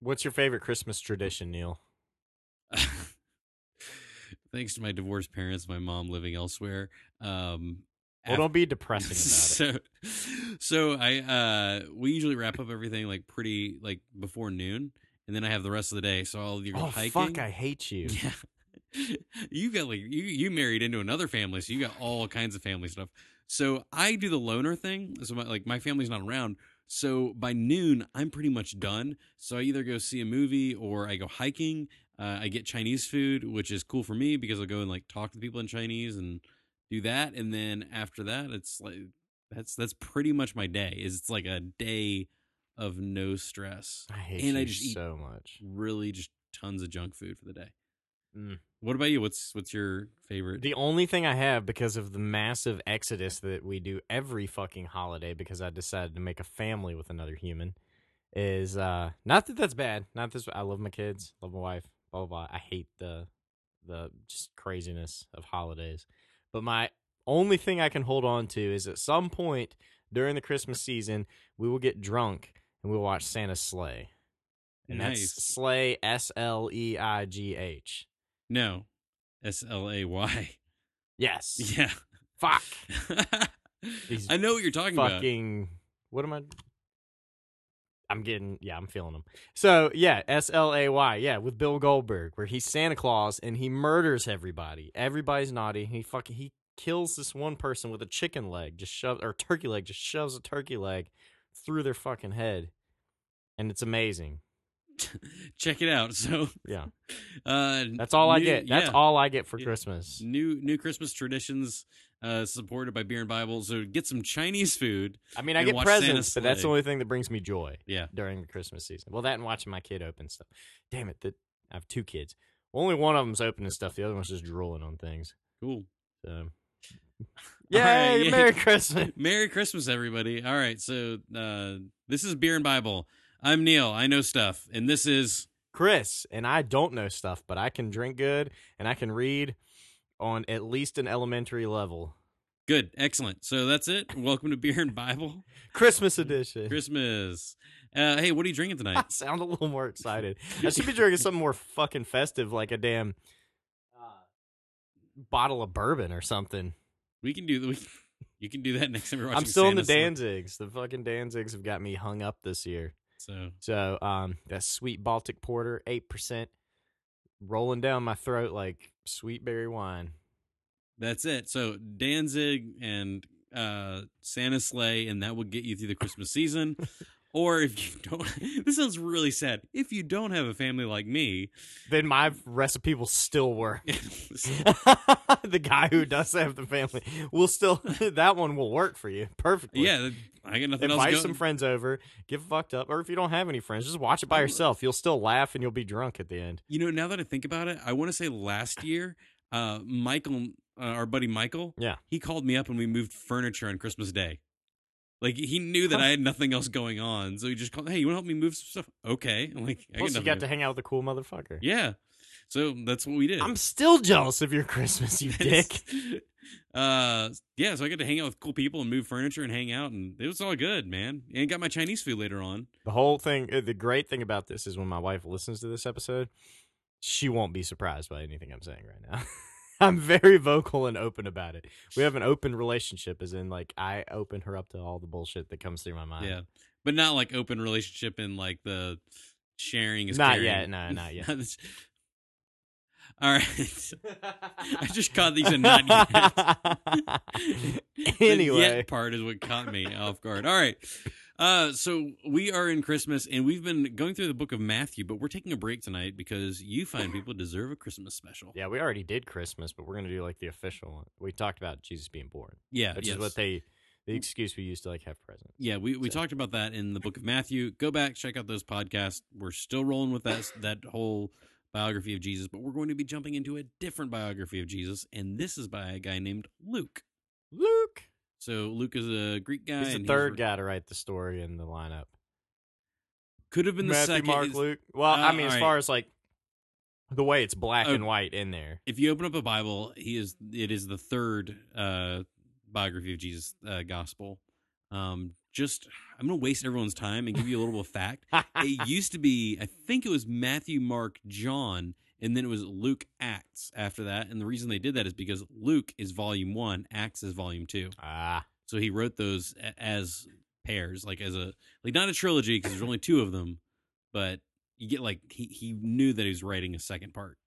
What's your favorite Christmas tradition, Neil? Thanks to my divorced parents, my mom living elsewhere. Um, Well, don't be depressing about it. so, so I uh, we usually wrap up everything like pretty like before noon, and then I have the rest of the day. So I'll go Oh hiking. fuck! I hate you. Yeah. you got like you you married into another family, so you got all kinds of family stuff. So I do the loner thing. So my, like my family's not around. So by noon, I'm pretty much done. So I either go see a movie or I go hiking. Uh, I get Chinese food, which is cool for me because I'll go and like talk to people in Chinese and do that. And then after that, it's like that's that's pretty much my day. Is it's like a day of no stress. I hate And I just eat- so much. Really, just tons of junk food for the day. Mm. What about you? What's what's your favorite? The only thing I have because of the massive exodus that we do every fucking holiday because I decided to make a family with another human is uh not that that's bad. Not this I love my kids, love my wife, blah blah blah. I hate the the just craziness of holidays. But my only thing I can hold on to is at some point during the Christmas season, we will get drunk and we'll watch Santa's Slay. And Nice. that's sleigh S L E I G H. No, S L A Y. Yes. Yeah. Fuck. I know what you're talking about. fucking what am I? I'm getting yeah, I'm feeling them. So yeah, S L A Y, yeah, with Bill Goldberg, where he's Santa Claus and he murders everybody. Everybody's naughty. He fucking he kills this one person with a chicken leg, just shove or turkey leg, just shoves a turkey leg through their fucking head, and it's amazing. Check it out. So, Yeah, uh, that's all I get. That's yeah. all I get for Yeah. Christmas. New new Christmas traditions, uh, supported by Beer and Bible. So get some Chinese food. I mean, I get presents, but that's the only thing that brings me joy. Yeah. during the Christmas season. Well, that and watching my kid open stuff. Damn it, that I have two kids. Only one of them's opening stuff. The other one's just drooling on things. Cool. So, yay, right, yay. Merry Christmas! Merry Christmas, everybody. All right. So uh, this is Beer and Bible. I'm Neil. I know stuff, and this is Chris and I don't know stuff, but I can drink good and I can read on at least an elementary level. good. Excellent. So that's it. Welcome to Beer and Bible. Christmas edition. Christmas. Uh, hey, what are you drinking I tonight? sound a little more excited. I should be drinking something more fucking festive, like a damn uh, bottle of bourbon or something. We can do. We, you can do that next time we're watching. I'm still in the Santa. Danzigs. The fucking Danzigs have got me hung up this year. So So, um, that sweet Baltic porter, eight percent, rolling down my throat like sweet berry wine. that's it. So Danzig and uh, Santa Slay, and that will get you through the Christmas season. Or if you don't, this sounds really sad. If you don't have a family like me, Then my recipe will still work. the guy who does have the family will still that one will work for you perfectly. yeah, I got nothing else. Invite some friends over, get fucked up, or if you don't have any friends, just watch it by yourself. You'll still laugh and you'll be drunk at the end. You know, now that I think about it, I want to say last year, uh, Michael, uh, our buddy Michael, Yeah. he called me up and we moved furniture on Christmas Day. Like he knew that I had nothing else going on, so he just called. Hey, you want to help me move some stuff? Okay. I'm like, I Plus, you got to hang out with a cool motherfucker. Yeah. So that's what we did. I'm still jealous of your Christmas, you dick. uh, yeah. So I got to hang out with cool people and move furniture and hang out, and it was all good, man. And got my Chinese food later on. The whole thing, uh, the great thing about this is when my wife listens to this episode, she won't be surprised by anything I'm saying right now. I'm very vocal and open about it. We have an open relationship, as in, like, I open her up to all the bullshit that comes through my mind. Yeah, but not like open relationship in like the sharing is Not caring. yet, no, not yet. all right. I just caught these and not yet. The anyway, yet part is what caught me off guard. All right. Uh, so we are in Christmas and we've been going through the book of Matthew, but we're taking a break tonight because you find people deserve a Christmas special. yeah, we already did Christmas, but we're gonna do like the official one. We talked about Jesus being born, Yeah. which yes. is what they, the excuse we used to like have presents. Yeah, we, we So- talked about that in the book of Matthew. Go back, check out those podcasts. We're still rolling with that that whole biography of Jesus, but we're going to be jumping into a different biography of Jesus, and this is by a guy named Luke. Luke, So Luke is a Greek guy. he's the third re- guy to write the story in the lineup. Could have been the Matthew, second. Mark, Luke. Well, I Uh, mean, as alright. far as like the way it's black Oh. and white in there. If you open up a Bible, he is. It is the third uh, biography of Jesus uh, gospel. Um, just I'm gonna waste everyone's time and give you a little bit of fact. It used to be, I think it was Matthew, Mark, John, and then it was Luke, Acts after that. And the reason they did that is because Luke is volume one, Acts is volume two. ah, So he wrote those as pairs, like as a like not a trilogy because there's only two of them, but you get like he he knew that he was writing a second part.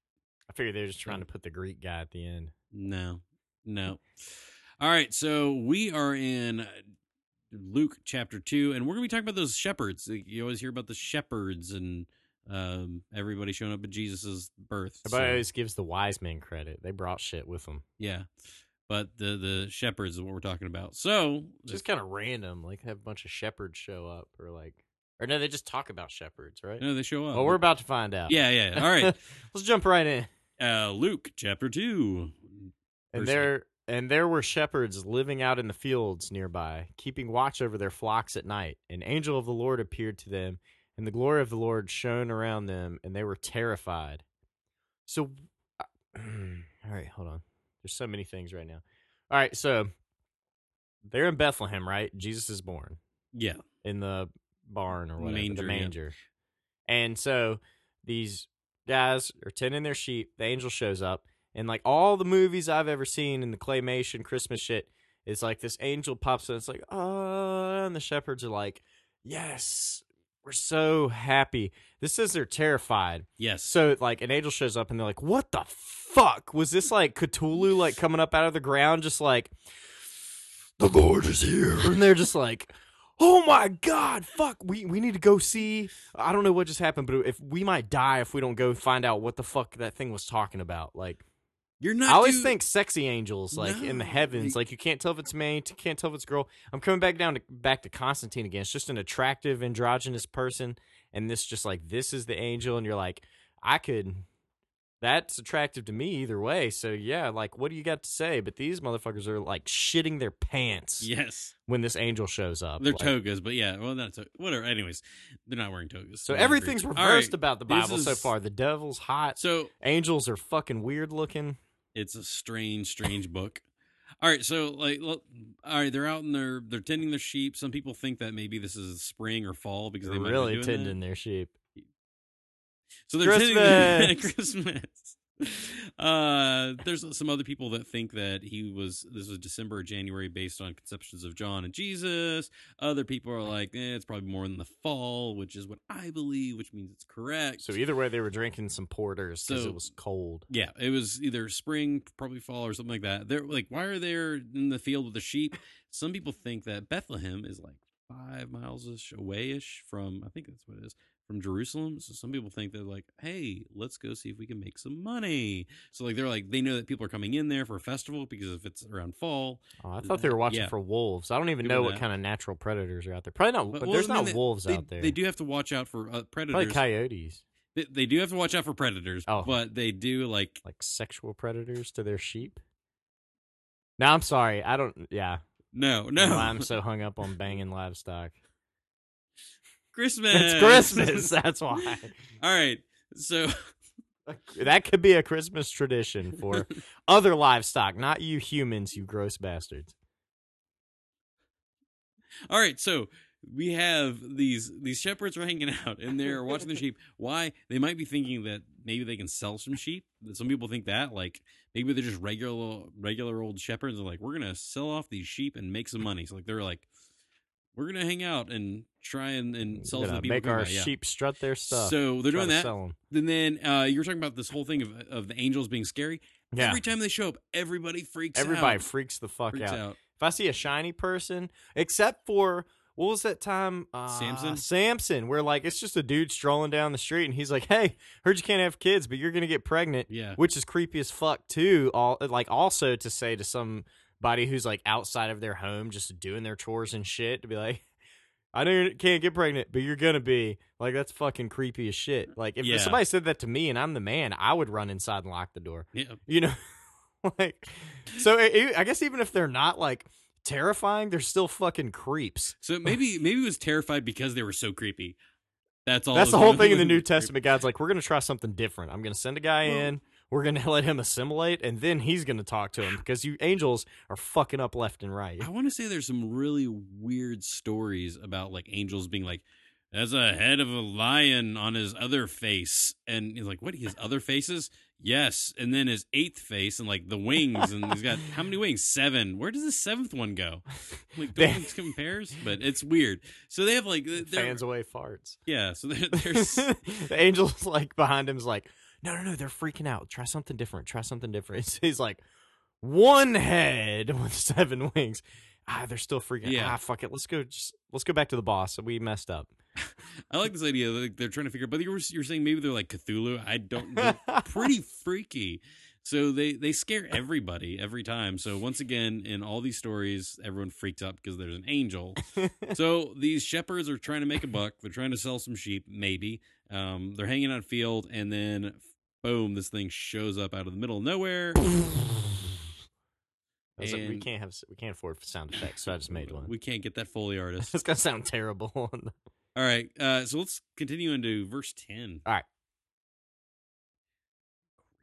I figured they were just trying to put the Greek guy at the end. No, no. All right, so we are in Luke chapter two, and we're gonna be talking about those shepherds. You always hear about the shepherds and um, everybody showing up at Jesus's birth. Everybody so, always gives the wise men credit. They brought shit with them. yeah, but the the shepherds is what we're talking about. So Just kind of random. Like have a bunch of shepherds show up, or like, or no, they just talk about shepherds, right? no, they show up. Well, we're about to find out. yeah, yeah. All right, Let's jump right in. uh, Luke chapter two. And there and there were shepherds living out in the fields nearby, keeping watch over their flocks at night. An angel of the Lord appeared to them, and the glory of the Lord shone around them, and they were terrified. So, all right, hold on. There's so many things right now. All right, so they're in Bethlehem, right? Jesus is born Yeah, in the barn or whatever, Manger, the yeah. manger. And so these guys are tending their sheep. The angel shows up, and like all the movies I've ever seen in the claymation Christmas shit, it's like this angel pops up. It's like, oh, and the shepherds are like, yes, we're so happy. This says they're terrified. yes. So like an angel shows up, and they're like, what the fuck was this? Like Cthulhu, like coming up out of the ground, just like the Lord is here, and they're just like. Oh my God! Fuck, we we need to go see. I don't know what just happened, but if we might die if we don't go find out what the fuck that thing was talking about. Like, You're not. I always think sexy angels, like in the heavens, like you can't tell if it's man, you can't tell if it's girl. I'm coming back down to back to Constantine again. It's just an attractive androgynous person, and this just like this is the angel, and you're like, I could. That's attractive to me either way. So yeah, like, what do you got to say? But these motherfuckers are like shitting their pants Yes, when this angel shows up. they're Like, togas, but yeah, well, that's whatever. Anyways, they're not wearing togas. So everything's reversed right, about the Bible so far. The devil's hot. So Angels are fucking weird looking. It's a strange, strange book. All right, so like, look, all right, they're out and they're they're tending their sheep. Some people think that maybe this is spring or fall because They're they might really be doing tending that. their sheep. So they're tending Christmas! Christmas. Uh, there's some other people that think that he was this was December or January based on conceptions of John and Jesus. Other people are like, eh, it's probably more in the fall, which is what I believe, which means it's correct. So either way, they were drinking some porters because So- it was cold. Yeah, it was either spring, probably fall, or something like that. They're like, why are they in the field with the sheep? Some people think that Bethlehem is like five miles ish away ish from, I think that's what it is, from Jerusalem. So some people think they're like, hey, let's go see if we can make some money. So like they're like, they know that people are coming in there for a festival because if it's around fall, Oh, I thought they were watching Yeah. for wolves. I don't even know what that. kind of natural predators are out there. Probably not, but, well, there's I mean, not they- wolves they, out there. They do have to watch out for uh, Probably predators. coyotes, They, they do have to watch out for predators, Oh. but they do like like sexual predators to their sheep. Now I'm sorry. I don't. Yeah, no, no. I'm so hung up on banging livestock. Christmas. It's Christmas. That's why. All right. So That could be a Christmas tradition for other livestock, not you humans, you gross bastards. all right, so we have these these shepherds are hanging out and they're watching the sheep. Why? They might be thinking that maybe they can sell some sheep. Some people think that like maybe they're just regular regular old shepherds and like we're going to sell off these sheep and make some money. So like they're like we're going to hang out and try and, and sell to the people. make our yeah. sheep strut their stuff. So they're doing that. And then uh, you were talking about this whole thing of of the angels being scary. Yeah, Every time they show up, everybody freaks everybody out. freaks the fuck freaks out. out. If I see a shiny person, except for what was that time? Uh, Samson? Samson, where like it's just a dude strolling down the street and he's like, "Hey, heard you can't have kids, but you're gonna get pregnant," Yeah. which is creepy as fuck too. All like also to say to somebody who's like outside of their home, just doing their chores and shit, to be like. I know you can't get pregnant, but you're gonna be like that's fucking creepy as shit. Like if Yeah. somebody said that to me and I'm the man, I would run inside and lock the door Yeah. you know like so i i guess even if they're not like terrifying they're still fucking creeps So maybe maybe it was terrified because they were so creepy. That's all. that's the whole thing in the new testament god's like we're gonna try something different i'm gonna send a guy Well- in We're gonna let him assimilate, and then he's gonna talk to him because you angels are fucking up left and right. I want to say there's some really weird stories about like angels being like, "There's a head of a lion on his other face," and he's like, "What? His other faces?" Yes, and then his eighth face and like the wings, and he's got how many wings? Seven. Where does the seventh one go? Like They- don't compares, but it's weird. So they have like Fans away farts. yeah. So there, there's the angel's like behind him's like, no, no, no, they're freaking out. Try something different. Try something different. He's like, one head with seven wings. Ah, they're still freaking. Yeah. Ah, fuck it. Let's go. Just let's go back to the boss. We messed up. I like this idea. Like they're trying to figure. But you were you're saying maybe they're like Cthulhu. I don't. They're pretty freaky. So they they scare everybody every time. So once again, in all these stories, everyone freaks out because there's an angel. so these shepherds are trying to make a buck. They're trying to sell some sheep, maybe. Um, they're hanging out in a field, and then boom, this thing shows up out of the middle of nowhere. I was like, we can't have we can't afford sound effects, so I just made one. We can't get that foley artist. it's gonna sound terrible. All right, uh, so let's continue into verse ten. All right.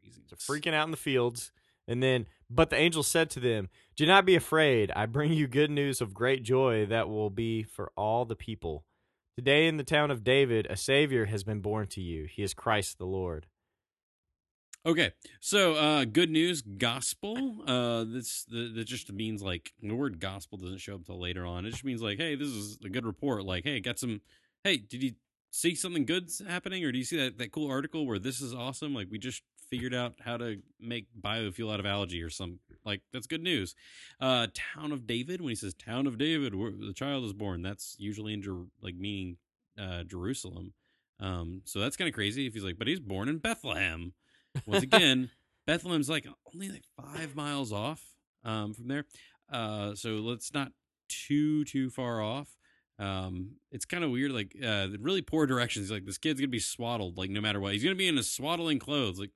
Crazy. They're freaking out in the fields. And then, but the angel said to them, Do not be afraid. I bring you good news of great joy that will be for all the people. Today in the town of David, a Savior has been born to you. He is Christ the Lord. Okay, so uh, good news, gospel. Uh, this the, that just means like the word gospel doesn't show up till later on. It just means like, hey, this is a good report. Like, hey, got some. Hey, did you see something good's happening, or do you see that that cool article where this is awesome? Like, we just figured out how to make biofuel out of algae or some. Like, that's good news. Uh, town of David. When he says town of David, where the child is born, that's usually in Jer- like meaning uh, Jerusalem. Um, so that's kind of crazy if he's like, but he's born in Bethlehem. Once again, Bethlehem's like only like five miles off um, from there. Uh, so let's not too too far off. Um, it's kind of weird, like uh, really poor directions. Like this kid's gonna be swaddled, like no matter what. He's gonna be in his swaddling clothes. Like,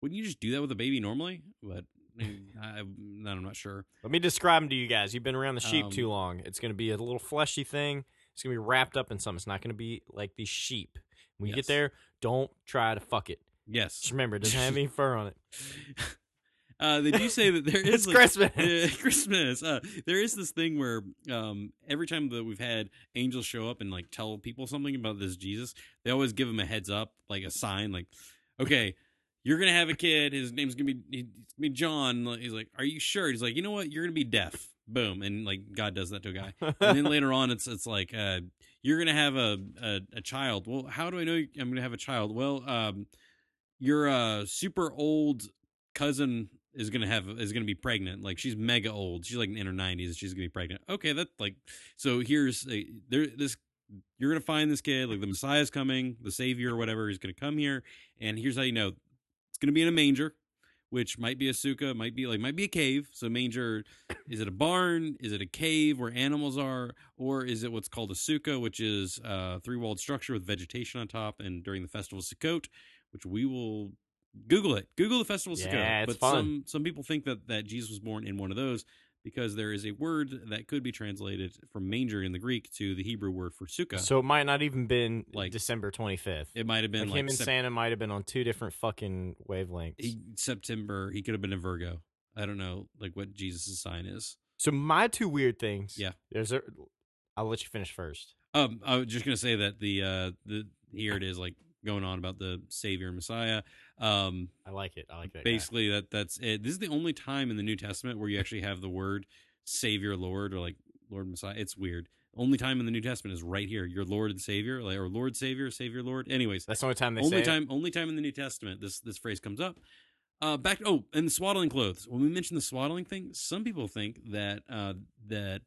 wouldn't you just do that with a baby normally? But I, I'm not sure. Let me describe him to you guys. You've been around the sheep Um, too long. It's going to be a little fleshy thing. It's going to be wrapped up in something. It's not going to be like these sheep. When you Yes. get there, don't try to fuck it. Yes. Just remember, it doesn't have any fur on it. Uh, they do say that there is It's like, Christmas. Yeah, Christmas. Uh, there is this thing where um, every time that we've had angels show up and like tell people something about this Jesus, they always give them a heads up, like a sign, like, okay, you're gonna have a kid. His name's gonna be he's gonna be John. He's like, are you sure? He's like, you know what? You're gonna be deaf. Boom, and like God does that to a guy. And then later on, it's it's like uh, you're gonna have a, a a child. Well, how do I know I'm gonna have a child? Well, um, your uh, super old cousin is gonna have is gonna be pregnant. Like she's mega old. She's like in her nineties. She's gonna be pregnant. Okay, that like so. Here's a, there this. You're gonna find this kid. Like the Messiah's coming, the Savior or whatever. is gonna come here, and here's how you know it's gonna be in a manger, which might be a sukkah, might be like might be a cave. So manger, is it a barn? Is it a cave where animals are, or is it what's called a sukkah, which is a three walled structure with vegetation on top? And during the festival of Sukkot, which we will Google it. Google the festival of Yeah, Sukkot. it's but fun. some some people think that that Jesus was born in one of those because there is a word that could be translated from manger in the Greek to the Hebrew word for sukkah. So it might not even been Like- December 25th. it might have been Like, like, him and Sep- Santa might have been on two different fucking wavelengths. he, September. He could have been a Virgo. I don't know, like what Jesus' sign is. so my two weird things. Yeah. There's a. I'll let you finish first. Um, I was just gonna say that the uh the here it is like going on about the Savior and Messiah. Um, I like it. I like that. guy. basically that that's it. This is the only time in the New Testament where you actually have the word Savior, Lord, or like Lord Messiah. It's weird. Only time in the New Testament is right here. Your Lord and Savior, like or Lord Savior, Savior Lord. Anyways, That's the only time they only say it. time only time in the New Testament this this phrase comes up. Uh, back oh, and the swaddling clothes. When we mention the swaddling thing, some people think that uh, that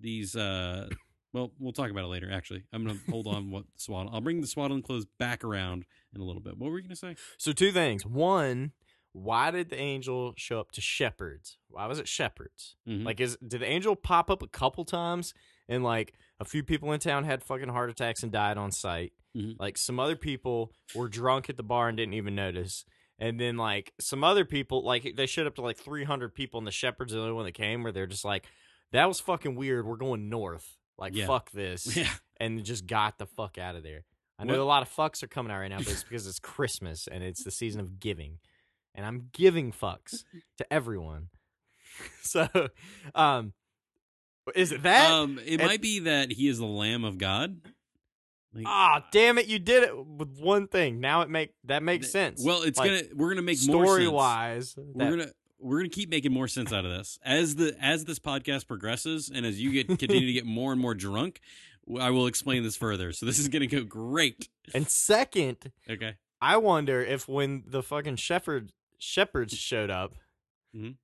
these uh, well, we'll talk about it later. Actually, I'm gonna hold on what swaddle. I'll bring the swaddling clothes back around in a little bit. What were you gonna say? So two things. One, why did the angel show up to shepherds? Why was it shepherds? Mhm. Like, is did the angel pop up a couple times and like a few people in town had fucking heart attacks and died on sight? Mhm. Like some other people were drunk at the bar and didn't even notice. And then like some other people, like they showed up to like 300 people and the shepherds are the only one that came where they're just like, that was fucking weird. We're going north. Like Yeah. fuck this. yeah. and just got the fuck out of there. I know What- a lot of fucks are coming out right now, but it's because it's Christmas and it's the season of giving. and I'm giving fucks to everyone. So, um, is it that? um, it and- might be that he is the Lamb of God. Like, Ah, damn it! You did it with one thing. Now it make that makes sense. Well, it's Like, gonna we're gonna make more story sense. wise. We're gonna we're gonna keep making more sense out of this as the as this podcast progresses and as you get continue to get more and more drunk. I will explain this further. So this is gonna go great. and second, Okay. I wonder if when the fucking shepherd shepherds showed up, Mhm.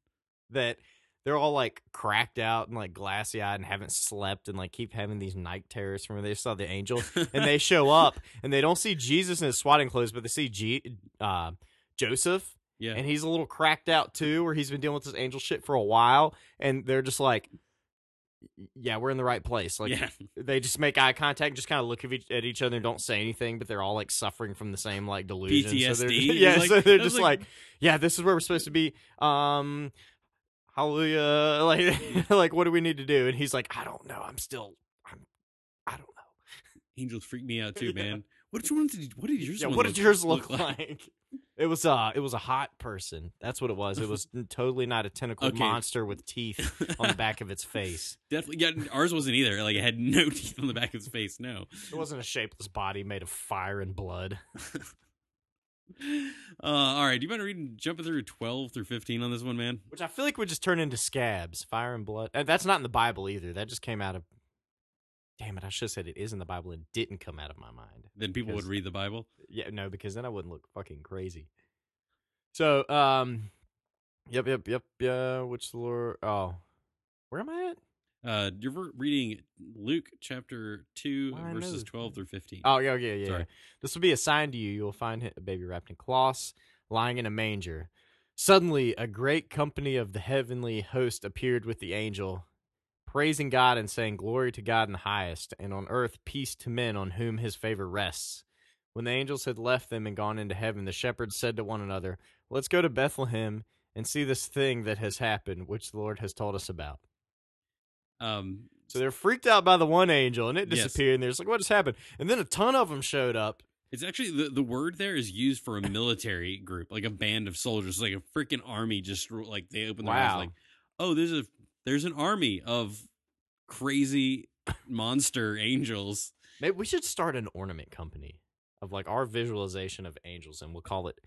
that they're all like cracked out and like glassy eyed and haven't slept and like keep having these night terrors from when they saw the angel and they show up and they don't see Jesus in his swatting clothes, but they see G- uh, Joseph yeah. and he's a little cracked out too, where he's been dealing with this angel shit for a while, and they're just like, "Yeah, we're in the right place." Like yeah. they just make eye contact, and just kind of look at each, at each other, and don't say anything, but they're all like suffering from the same like delusion. So they're, PTSD? yeah, Like- so they're just like- like, "Yeah, this is where we're supposed to be." Um, hallelujah! Like, like, what do we need to do? And he's like, "I don't know. I'm still, I'm, I don't know." Angels freak me out too, Yeah. man. What did you want to What did yours? Yeah, what look, did yours look, like? It was uh, it was a hot person. That's what it was. It was totally not a tentacle Okay. monster with teeth on the back of its face. Definitely. Yeah. Ours wasn't either. Like it had no teeth on the back of its face. No. It wasn't a shapeless body made of fire and blood. Uh, all right. Do you mind reading jumping through twelve through fifteen on this one, man? Which I feel like would just turn into scabs, fire and blood. And that's not in the Bible either. That just came out of. Damn it! I should have said it is in the Bible and didn't come out of my mind. Then people would read the Bible. Yeah, no, because then I wouldn't look fucking crazy. So, um, yep, yep, yep, yeah. Which the Lord? Oh, where am I at? Uh, you're reading Luke chapter two, Why, verses twelve through fifteen. Oh, yeah, yeah, yeah. Sorry. yeah. This will be a sign to you. You will find a baby wrapped in cloths, lying in a manger. Suddenly, a great company of the heavenly host appeared with the angel, praising God and saying, Glory to God in the highest, and on earth peace to men on whom his favor rests. When the angels had left them and gone into heaven, the shepherds said to one another, Let's go to Bethlehem and see this thing that has happened, which the Lord has told us about. Um, So they're freaked out by the one angel, and it Yes. disappeared, and they're just like, What just happened? And then a ton of them showed up. it's actually the the word there is used for a military group, like a band of soldiers, like a freaking army. Just like they open their eyes, like, oh, there's a there's an army of crazy monster angels. Maybe we should start an ornament company of like our visualization of angels, and we'll call it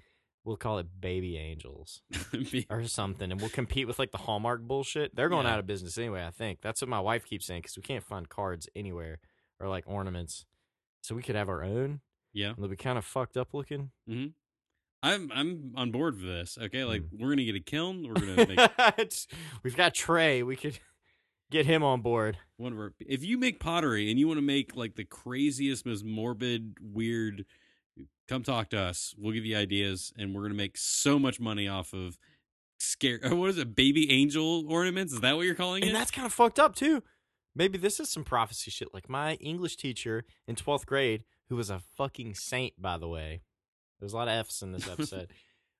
we'll call it baby angels or something, and we'll compete with like the Hallmark bullshit. They're going Yeah. out of business anyway. I think that's what my wife keeps saying because we can't find cards anywhere or like ornaments, so we could have our own. yeah, and They'll be kind of fucked up looking. Mm-hmm. I'm I'm on board for this. Okay, like Hmm. we're gonna get a kiln. We're gonna make We've got Trey. We could get him on board. one of our. If you make pottery and you want to make like the craziest, most morbid, weird, come talk to us. We'll give you ideas, and we're gonna make so much money off of scare. What is it? Baby angel ornaments? Is that what you're calling And it? And that's kind of fucked up too. Maybe this is some prophecy shit. Like my English teacher in 12th grade, who was a fucking saint, by the way. There's a lot of F's in this episode.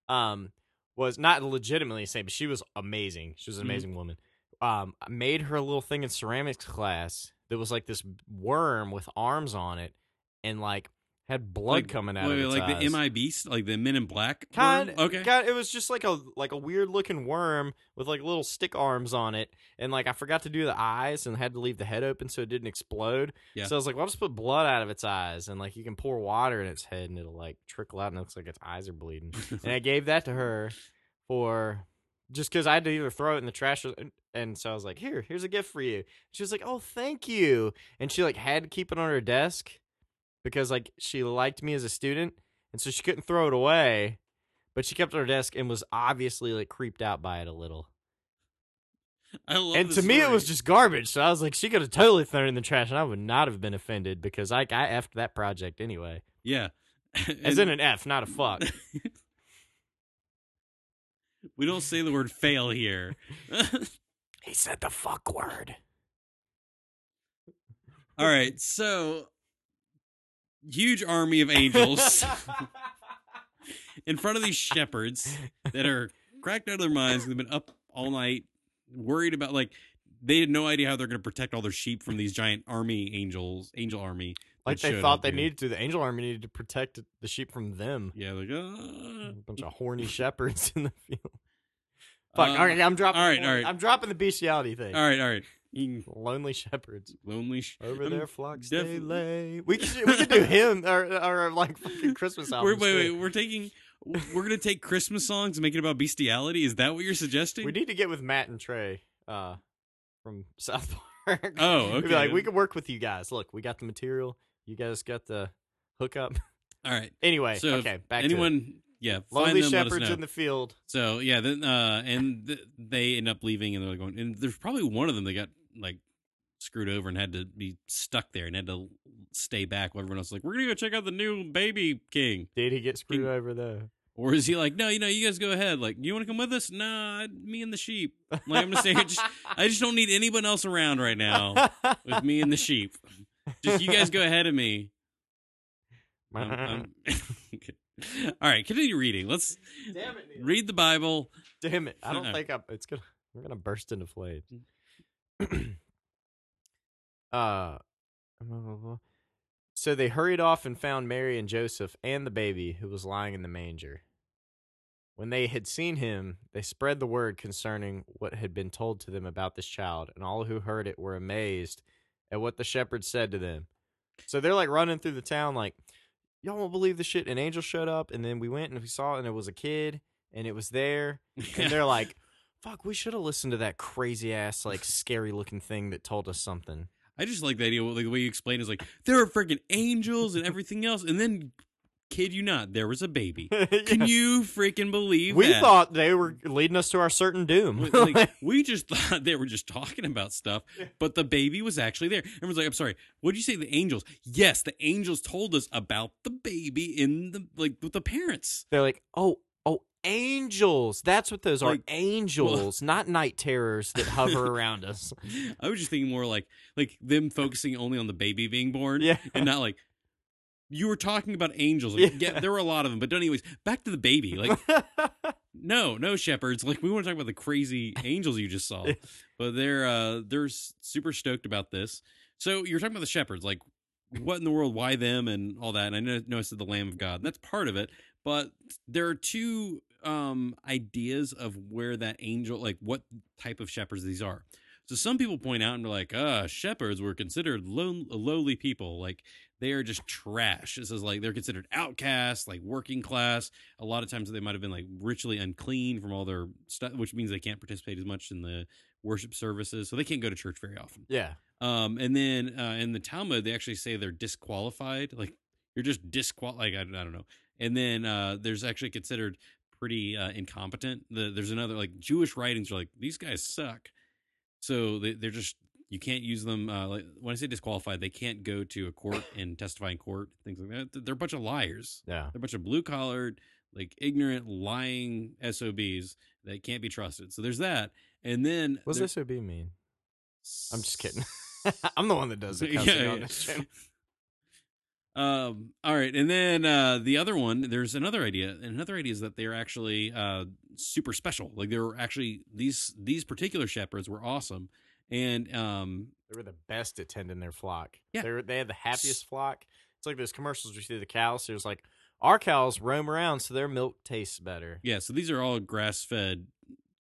um, was not legitimately saint, but she was amazing. She was an Mhm. amazing woman. Um, I made her a little thing in ceramics class that was like this worm with arms on it, and like had blood Like- coming out Wait, of its like eyes. the MIB, like the Men in Black. Kind worm? Okay. God, it was just like a like a weird looking worm with like little stick arms on it, and like I forgot to do the eyes and had to leave the head open so it didn't explode. Yeah. So I was like, well, I'll just put blood out of its eyes, and like you can pour water in its head and it'll like trickle out, and it looks like its eyes are bleeding. and I gave that to her for just because I had to either throw it in the trash or. And so I was like, "Here, here's a gift for you." She was like, "Oh, thank you." And she like had to keep it on her desk because like she liked me as a student, and so she couldn't throw it away. But she kept it on her desk and was obviously like creeped out by it a little. I love. and to me, it was just garbage. So I was like, she could have totally thrown it in the trash, and I would not have been offended because I I effed that project anyway, yeah. as in an F, not a fuck. we don't say the word fail here. he said the fuck word. All right, so huge army of angels in front of these shepherds that are cracked out of their minds. They've been up all night, worried about like they had no idea how they're going to protect all their sheep from these giant army angels, angel army like they thought they needed to. The angel army needed to protect the sheep from them. Yeah, like A uh, bunch of horny shepherds in the field. Fuck. Uh, all right, I'm dropping. All right, all right. I'm dropping the bestiality thing. all right, all right. Lonely shepherds lonely sh- over I'm their flocks they lay. We could we could do him or or like fucking Christmas We're, albums. wait, wait, we're taking. We're gonna take Christmas songs and make it about bestiality. Is that what you're suggesting? We need to get with Matt and Trey uh, from South Park. Oh, We'd be like, okay. we could work with you guys. Look, we got the material. You guys got the hookup. All right. anyway, So okay, back to anyone, yeah, lonely them, shepherds in the field. So yeah, then uh, and th- they end up leaving, and they're going. And there's probably one of them that got like screwed over and had to be stuck there and had to stay back. While everyone else was like, we're gonna go check out the new baby king. Did he get screwed King- over though? Or is he like, no, you know, you guys go ahead. Like, you want to come with us? Nah, me and the sheep. Like, I'm gonna stay. here. Just, I just don't need anyone else around right now with me and the sheep. Just you guys go ahead of me. I'm- I'm- All right, continue reading. Let's Damn it! Neil. read the Bible. Damn it! I don't think I'm. It's gonna. We're gonna burst into flames. Mm. uh, so they hurried off and found Mary and Joseph and the baby who was lying in the manger. When they had seen him, they spread the word concerning what had been told to them about this child, and all who heard it were amazed at what the shepherds said to them. So they're like running through the town, like, y'all won't believe the shit. An angel showed up, and then we went and we saw it, and it was a kid, and it was there, and they're like, "Fuck, we should have listened to that crazy ass, like, scary looking thing that told us something." I just like the idea. Like the way you explain is like there are freaking angels and everything else, and then kid you not, there was a baby. Can you freaking believe We that? thought they were leading us to our certain doom. Like, we just thought they were just talking about stuff, but the baby was actually there. Everyone's like, "I'm sorry, what did you say?" The angels? Yes, the angels told us about the baby in the like with the parents. They're like, "Oh, oh, angels! That's what those are. Like, Angels, not night terrors that hover around us." I was just thinking more like like them focusing only on the baby being born, Yeah. and not like you were talking about angels. Like, Yeah. yeah. there were a lot of them, but anyways, back to the baby. Like, no, no shepherds. Like, we want to talk about the crazy angels you just saw, but they're uh they're super stoked about this. So you're talking about the shepherds, like what in the world? Why them and all that? And I know, know I said the Lamb of God. And that's part of it, but there are two um ideas of where that angel, like what type of shepherds these are. So some people point out and are like, uh, shepherds were considered low, lowly people. Like they are just trash. It says like they're considered outcasts, like working class. A lot of times they might have been like ritually unclean from all their stuff, which means they can't participate as much in the worship services. So they can't go to church very often. yeah, Um, and then uh, in the Talmud, they actually say they're disqualified. Like you're just disqualified. Like, I, I don't know. And then uh, there's actually considered pretty uh, incompetent. The, there's another like Jewish writings are like these guys suck. So they, they're just you can't use them. Uh, like when I say disqualified, they can't go to a court and testify in court. Things like that. They're a bunch of liars. yeah. They're a bunch of blue collared, like ignorant, lying SOBs that can't be trusted. So there's that. And then What's there- SOB mean? I'm just kidding. I'm the one that does cussing Yeah, yeah. Um. All right, and then uh, the other one. There's another idea. And another idea is that they're actually uh, super special. Like they were actually these these particular shepherds were awesome, and um, They were the best at tending their flock. Yeah. They were, they had the happiest flock. It's like those commercials we see the cows. There's like our cows roam around so their milk tastes better. yeah. So these are all grass fed.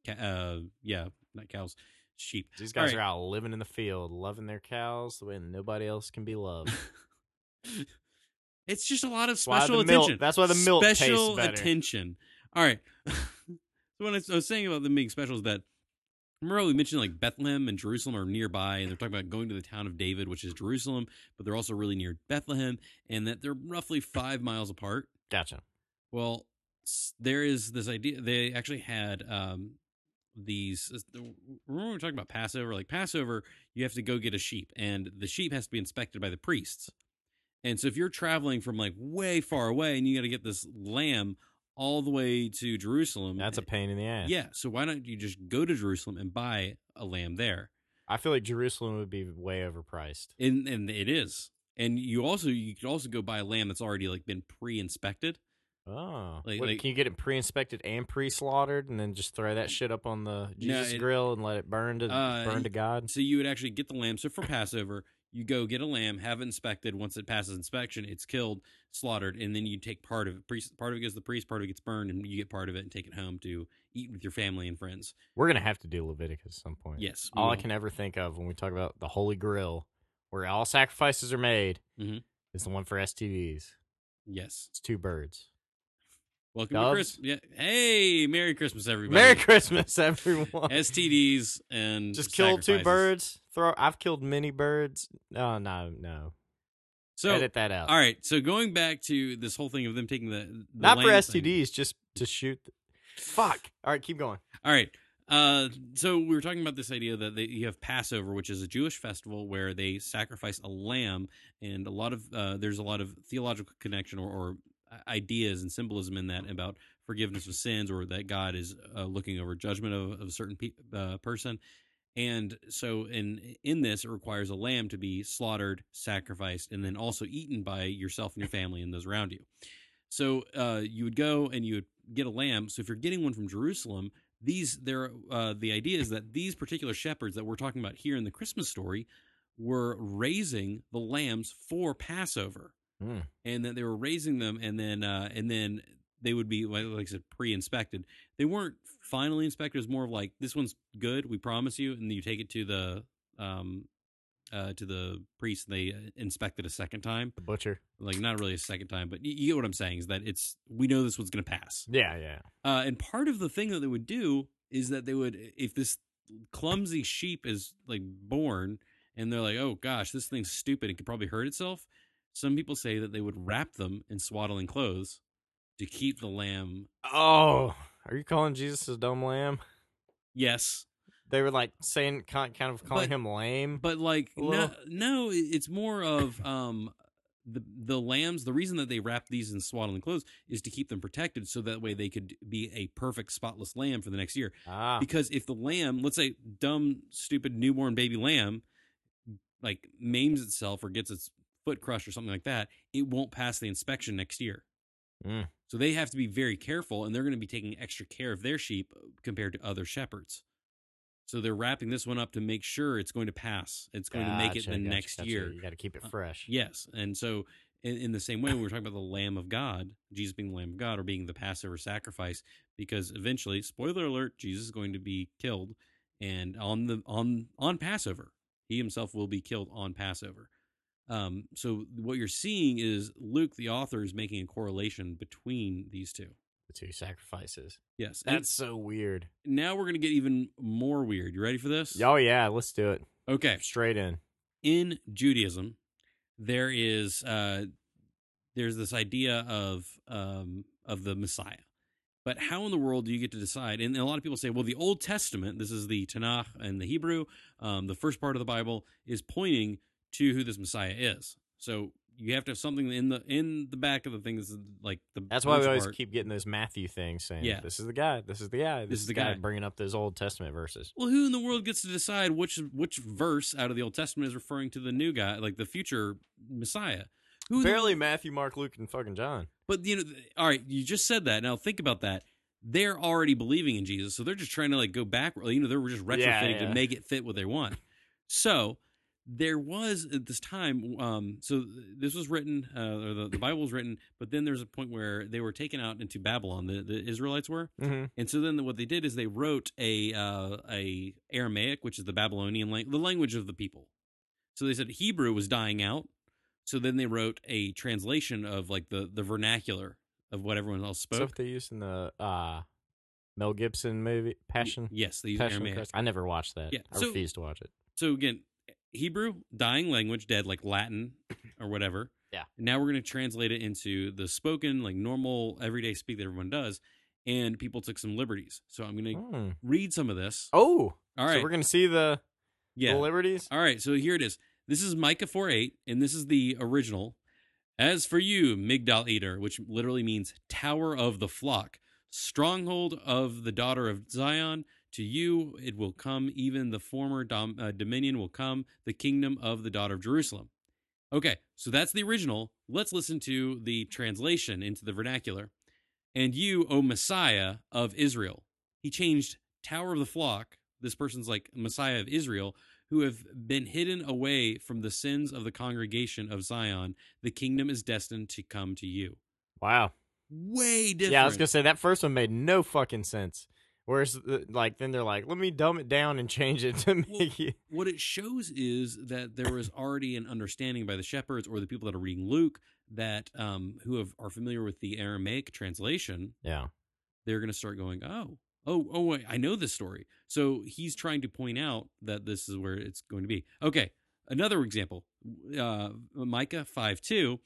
Uh, yeah, not cows, sheep. These guys All are out living in the field, loving their cows the way nobody else can be loved. It's just a lot of special milk- attention. that's why the milk special attention. All right. so when I was saying about them being special is that remember we mentioned like Bethlehem and Jerusalem are nearby, and they're talking about going to the town of David, which is Jerusalem, but they're also really near Bethlehem, and that they're roughly five miles apart. Gotcha. Well, there is this idea. They actually had um, these. Remember when we were talking about Passover? Like Passover, you have to go get a sheep, and the sheep has to be inspected by the priests. And so, if you're traveling from like way far away, and you got to get this lamb all the way to Jerusalem, That's a pain in the ass. yeah. So why don't you just go to Jerusalem and buy a lamb there? I feel like Jerusalem would be way overpriced. And and it is. And you also you could also go buy a lamb that's already like been pre-inspected. Oh, Like- What, like- can you get it pre-inspected and pre-slaughtered, and then just throw that shit up on the No, Jesus it- grill and let it burn to Uh, burn to God? So you would actually get the lamb. So for Passover, you go get a lamb, have it inspected. Once it passes inspection, it's killed, slaughtered, and then you take part of it. Priest, part of it goes to the priest, part of it gets burned, and you get part of it and take it home to eat with your family and friends. We're gonna have to do Leviticus at some point. Yes, All I can ever think of when we talk about the Holy Grail, where all sacrifices are made, Mhm. is the one for STDs. Yes. It's two birds. Welcome to Christmas. Yeah. Hey, Merry Christmas, everybody. Merry Christmas, everyone. STDs and Just kill two birds. Throw. I've killed many birds. No, no, no. So, Edit that out. all right. So going back to this whole thing of them taking the, the Not for lamb thing. STDs, just to shoot. The... Fuck. All right, keep going. All right. Uh, so we were talking about this idea that they, you have Passover, which is a Jewish festival where they sacrifice a lamb, and a lot of uh, there's a lot of theological connection or, or ideas and symbolism in that about forgiveness of sins, or that God is uh, looking over judgment of, of a certain pe- uh, person. And so in in this, it requires a lamb to be slaughtered, sacrificed, and then also eaten by yourself and your family and those around you. So uh, you would go and you would get a lamb. So if you're getting one from Jerusalem, these there uh, the idea is that these particular shepherds that we're talking about here in the Christmas story were raising the lambs for Passover, Hmm. and that they were raising them, and then uh, and then they would be like I said pre-inspected. They weren't finally inspected. It was more of like this one's good, we promise you, and then you take it to the um uh to the priest. And they uh, inspect it a second time, The butcher. like not really a second time, but you, you get what I'm saying. Is that it's we know this one's going to pass. Yeah, yeah. Uh, and part of the thing that they would do is that they would, if this clumsy sheep is like born and they're like, oh gosh, this thing's stupid, it could probably hurt itself. Some people say that they would wrap them in swaddling clothes to keep the lamb. Oh, are you calling Jesus a dumb lamb? Yes, They were like saying, kind kind of calling But- him lame. but like no, no, it's more of um the the lambs. The reason that they wrap these in swaddling clothes is to keep them protected, so that way they could be a perfect spotless lamb for the next year. ah, because if the lamb let's say dumb stupid newborn baby lamb like maims itself or gets its foot crushed or something like that it won't pass the inspection next year Mm. so they have to be very careful and they're going to be taking extra care of their sheep compared to other shepherds so they're wrapping this one up to make sure it's going to pass it's going to make it the gotcha, next gotcha. year You got to keep it Uh, fresh. Yes, and so in, in the same way, when we're talking about the Lamb of God, Jesus being the Lamb of God, or being the Passover sacrifice, because eventually, spoiler alert, Jesus is going to be killed, and on the on on Passover, he himself will be killed on Passover. Um, so what you're seeing is Luke, the author, is making a correlation between these two. The two sacrifices. Yes, and That's so weird. now we're going to get even more weird. You ready for this? Oh yeah, let's do it. Okay. Straight in. in Judaism, there is uh, there's this idea of um, of the Messiah. But how in the world do you get to decide? And a lot of people say, well, the Old Testament, this is the Tanakh and the Hebrew, um, the first part of the Bible, is pointing to who this Messiah is. So you have to have something in the in the back of the thing that's like the. That's why we always part. keep getting those Matthew things saying, Yeah. "This is the guy. This is the guy. This, is the guy." bringing up those Old Testament verses. Well, who in the world gets to decide which which verse out of the Old Testament is referring to the new guy, like the future Messiah? Who in the Barely Matthew, Mark, Luke, and fucking John. But you know, all right, you just said that. Now think about that. They're already believing in Jesus, so they're just trying to like go back. You know, they're just retrofitting Yeah, yeah. to make it fit what they want. So there was at this time. Um, so this was written, uh, or the, the Bible was written, but then there's a point where they were taken out into Babylon. The, the Israelites were, Mm-hmm. and so then what they did is they wrote a uh, a Aramaic, which is the Babylonian language, the language of the people. So they said Hebrew was dying out. So then they wrote a translation of like the the vernacular of what everyone else spoke. Stuff they used in the uh, Mel Gibson movie, Passion. yes, they used Passion Aramaic. I never watched that. Yeah, I so- refuse to watch it. So again, Hebrew, dying language, dead, like Latin or whatever. Yeah. Now we're going to translate it into the spoken, like normal, everyday speak that everyone does. And people took some liberties. So I'm going to Hmm. read some of this. Oh, All right. So we're gonna see the, yeah. the liberties. All right, so here it is. This is Micah 4 8, and this is the original. As for you, Migdal Eder, which literally means tower of the flock, stronghold of the daughter of Zion, to you it will come, even the former dom- uh, dominion will come, the kingdom of the daughter of Jerusalem. Okay, so that's the original. Let's listen to the translation into the vernacular. And you, O Messiah of Israel. He changed tower of the flock. This person's like Messiah of Israel, who have been hidden away from the sins of the congregation of Zion, the kingdom is destined to come to you. Wow. Way different. Yeah, I was gonna say that first one made no fucking sense. Whereas, uh, like, then they're like, let me dumb it down and change it to make it. what it shows is that there was already an understanding by the shepherds or the people that are reading Luke that um, who have, are familiar with the Aramaic translation. Yeah. They're going to start going, oh, oh, oh, wait, I know this story. So he's trying to point out that this is where it's going to be. Okay, another example, uh, Micah five two,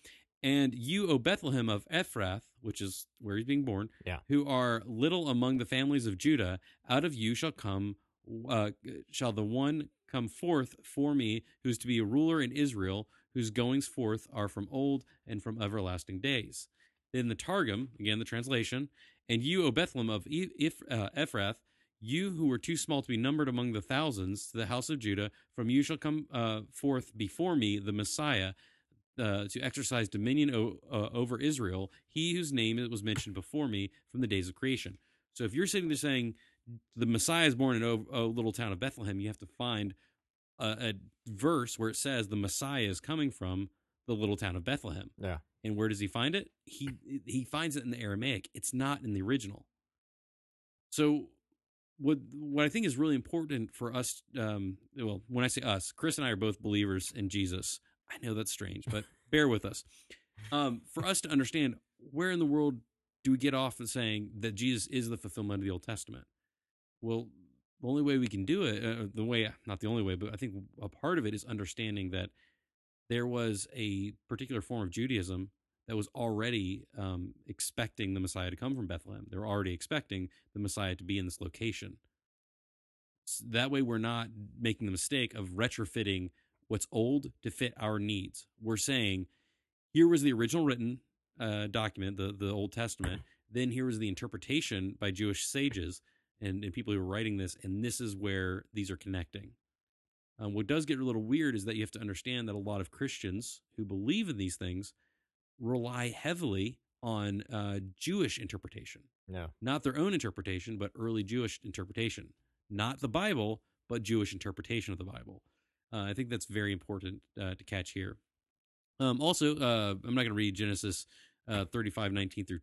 and you, O Bethlehem of Ephrath, which is where he's being born, Yeah. who are little among the families of Judah, out of you shall come, uh, shall the one come forth for me, who's to be a ruler in Israel, whose goings forth are from old and from everlasting days. Then the Targum, again the translation, and you, O Bethlehem of uh, Ephrath, you who were too small to be numbered among the thousands, to the house of Judah, from you shall come uh, forth before me the Messiah, uh, to exercise dominion o- uh, over Israel, he whose name was mentioned before me from the days of creation. So if you're sitting there saying the Messiah is born in a, little town of Bethlehem, you have to find a, a verse where it says the Messiah is coming from the little town of Bethlehem. Yeah. And where does he find it? He he finds it in the Aramaic. It's not in the original. So what what I think is really important for us, um, well, when I say us, Chris and I are both believers in Jesus. I know that's strange, but bear with us. Um, for us to understand where in the world do we get off of saying that Jesus is the fulfillment of the Old Testament? Well, the only way we can do it, uh, the way, not the only way, but I think a part of it is understanding that there was a particular form of Judaism that was already um, expecting the Messiah to come from Bethlehem. They were already expecting the Messiah to be in this location. S- that way, we're not making the mistake of retrofitting what's old to fit our needs. We're saying, here was the original written uh, document, the, the Old Testament. Then here was the interpretation by Jewish sages and, and people who were writing this, and this is where these are connecting. Um, what does get a little weird is that you have to understand that a lot of Christians who believe in these things rely heavily on uh, Jewish interpretation, Yeah. not their own interpretation, but early Jewish interpretation, not the Bible, but Jewish interpretation of the Bible. Uh, I think that's very important uh, to catch here. Um, also, uh, I'm not going to read Genesis uh, 35, 19 through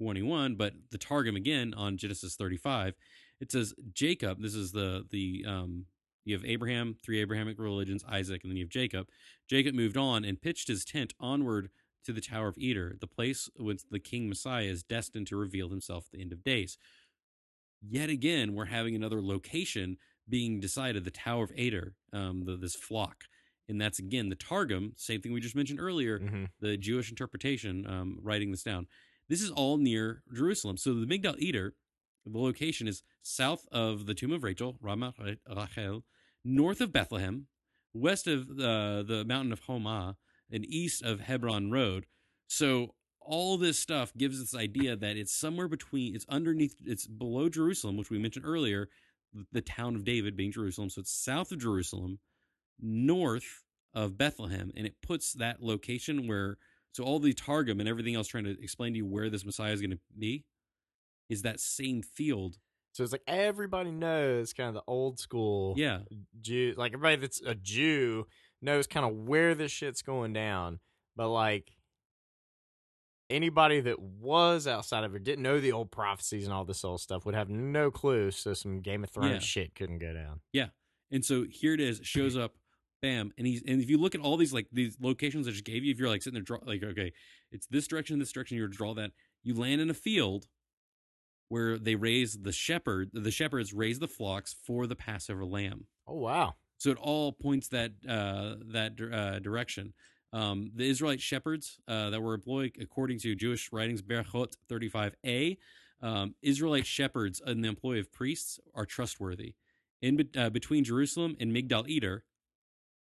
21, but the Targum again on Genesis 35, it says Jacob. This is the the um, you have Abraham, three Abrahamic religions, Isaac, and then you have Jacob. Jacob moved on and pitched his tent onward to the Tower of Eder, the place whence the King Messiah is destined to reveal himself at the end of days. Yet again, we're having another location being decided, the Tower of Eder, um, the, this flock. And that's again the Targum, same thing we just mentioned earlier, hmm the Jewish interpretation, um, writing this down. This is all near Jerusalem. So the Migdal Eder, the location is south of the tomb of Rachel, Ramat Rachel, north of Bethlehem, west of uh, the mountain of Homa, and east of Hebron Road. So all this stuff gives us idea that it's somewhere between, it's underneath, it's below Jerusalem, which we mentioned earlier, the town of David being Jerusalem. So it's south of Jerusalem, north of Bethlehem, and it puts that location where so all the Targum and everything else trying to explain to you where this Messiah is going to be is that same field. So it's like everybody knows kind of the old school Yeah, Jew, like everybody that's a Jew knows kind of where this shit's going down, but like anybody that was outside of it didn't know the old prophecies and all this old stuff would have no clue. So some Game of Thrones Yeah. shit couldn't go down. Yeah, and so here it is, it shows up, bam, and he's and if you look at all these like these locations I just gave you, if you're like sitting there draw like okay, it's this direction, this direction, you're to draw that, you land in a field where they raise the shepherd, the shepherds raise the flocks for the Passover lamb. Oh wow, So it all points that uh, that uh, direction. Um, the Israelite shepherds uh, that were employed, according to Jewish writings, Berachot 35a, um, Israelite shepherds in the employ of priests are trustworthy. In uh, between Jerusalem and Migdal Eder,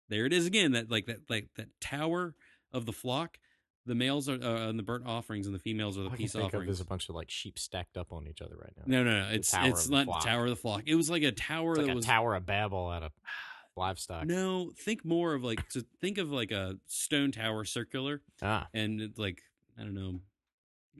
there it is again. That like that like that tower of the flock. The males are uh, on the burnt offerings, and the females are the All peace think of offerings. is a bunch of like sheep stacked up on each other right now. no, no, no. It's it's not the tower of the flock. It was like a tower It's like that a was Tower of Babel out of livestock. No, think more of like to think of like a stone tower circular Ah, and it's like I don't know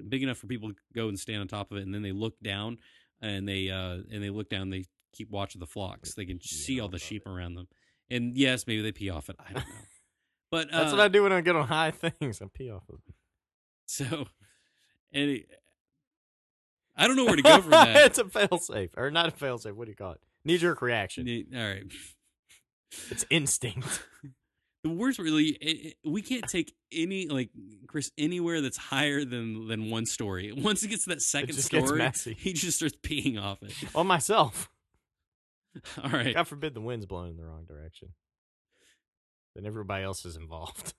big enough for people to go and stand on top of it and then they look down and they uh and they look down they keep watch of the flocks. They can Yeah, see all the sheep it. around them. And yes, maybe they pee off it. I don't know. But uh, That's what I do when I get on high things. I pee off of it. So, any, I don't know where to go from that. it's a fail safe. Or not a fail safe. What do you call it? Knee jerk reaction. All right. It's instinct. The worst, really, it, it- we can't take any like Chris anywhere that's higher than than one story. Once it gets to that second story, he just starts peeing off it. on myself. All right. God forbid the wind's blowing in the wrong direction. Then everybody else is involved.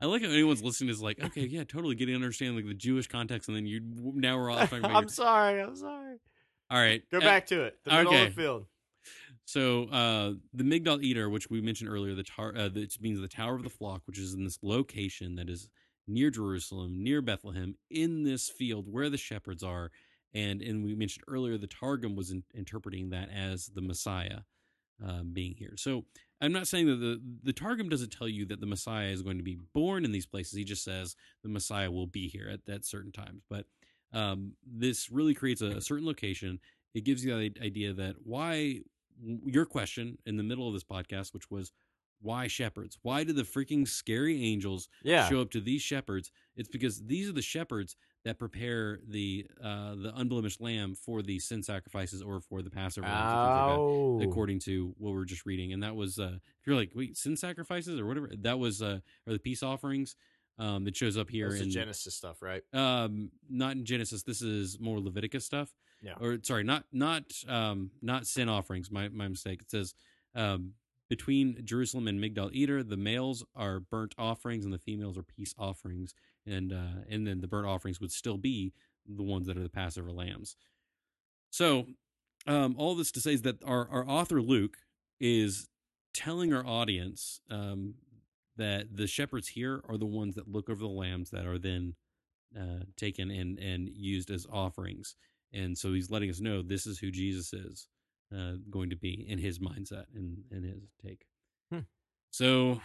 I like how anyone's listening is like, okay, yeah, totally getting understand like the Jewish context, and then you now we're all talking about. I'm your- sorry. I'm sorry. all right, Go uh, back to it. The middle okay. of the field. So uh, the Migdal Eder, which we mentioned earlier, the tar- uh, that means the Tower of the Flock, which is in this location that is near Jerusalem, near Bethlehem, in this field where the shepherds are, and and we mentioned earlier the Targum was in- interpreting that as the Messiah um, being here. So I'm not saying that the the Targum doesn't tell you that the Messiah is going to be born in these places. He just says the Messiah will be here at, at certain times. But um, this really creates a, a certain location. It gives you the idea that why your question in the middle of this podcast, which was why shepherds? Why do the freaking scary angels Yeah. show up to these shepherds? It's because these are the shepherds that prepare the uh, the unblemished lamb for the sin sacrifices or for the Passover things like that Oh. according to what we are just reading. And that was uh if you're like, wait, sin sacrifices or whatever, that was uh or the peace offerings. Um that shows up here That's in Genesis stuff, right? um not in Genesis. This is more Leviticus stuff. Yeah. Or sorry, not not um not sin offerings. My my mistake. It says um between Jerusalem and Migdal Eder, the males are burnt offerings and the females are peace offerings, and uh, and then the burnt offerings would still be the ones that are the Passover lambs. So, um, all this to say is that our our author Luke is telling our audience um, that the shepherds here are the ones that look over the lambs that are then uh, taken and and used as offerings, and so he's letting us know this is who Jesus is uh, going to be in his mindset and and his take. Hmm. So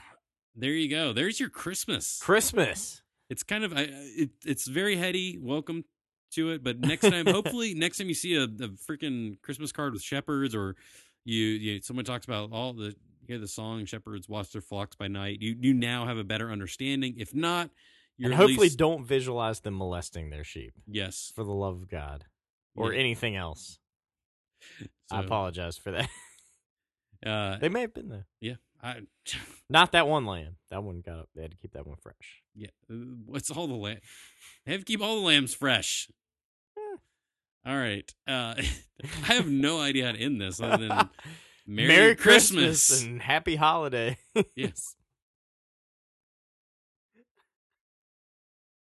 there you go. There's your Christmas. Christmas. It's kind of I, it, it's very heady. Welcome to it, but next time, hopefully, next time you see a, a freaking Christmas card with shepherds, or you, you someone talks about all the hear the song "Shepherds Watch Their Flocks by Night," you you now have a better understanding. If not, you're and hopefully least- don't visualize them molesting their sheep yes, for the love of God or Yeah. anything else. I apologize for that. Uh, they may have been there. yeah, I, Not that one lamb. That one got up. They had to keep that one fresh. yeah. uh, What's all the lamb? They have to keep all the lambs fresh. Eh. All right. Uh, I have no idea how to end this other than Merry, Merry Christmas. and happy holiday. Yes.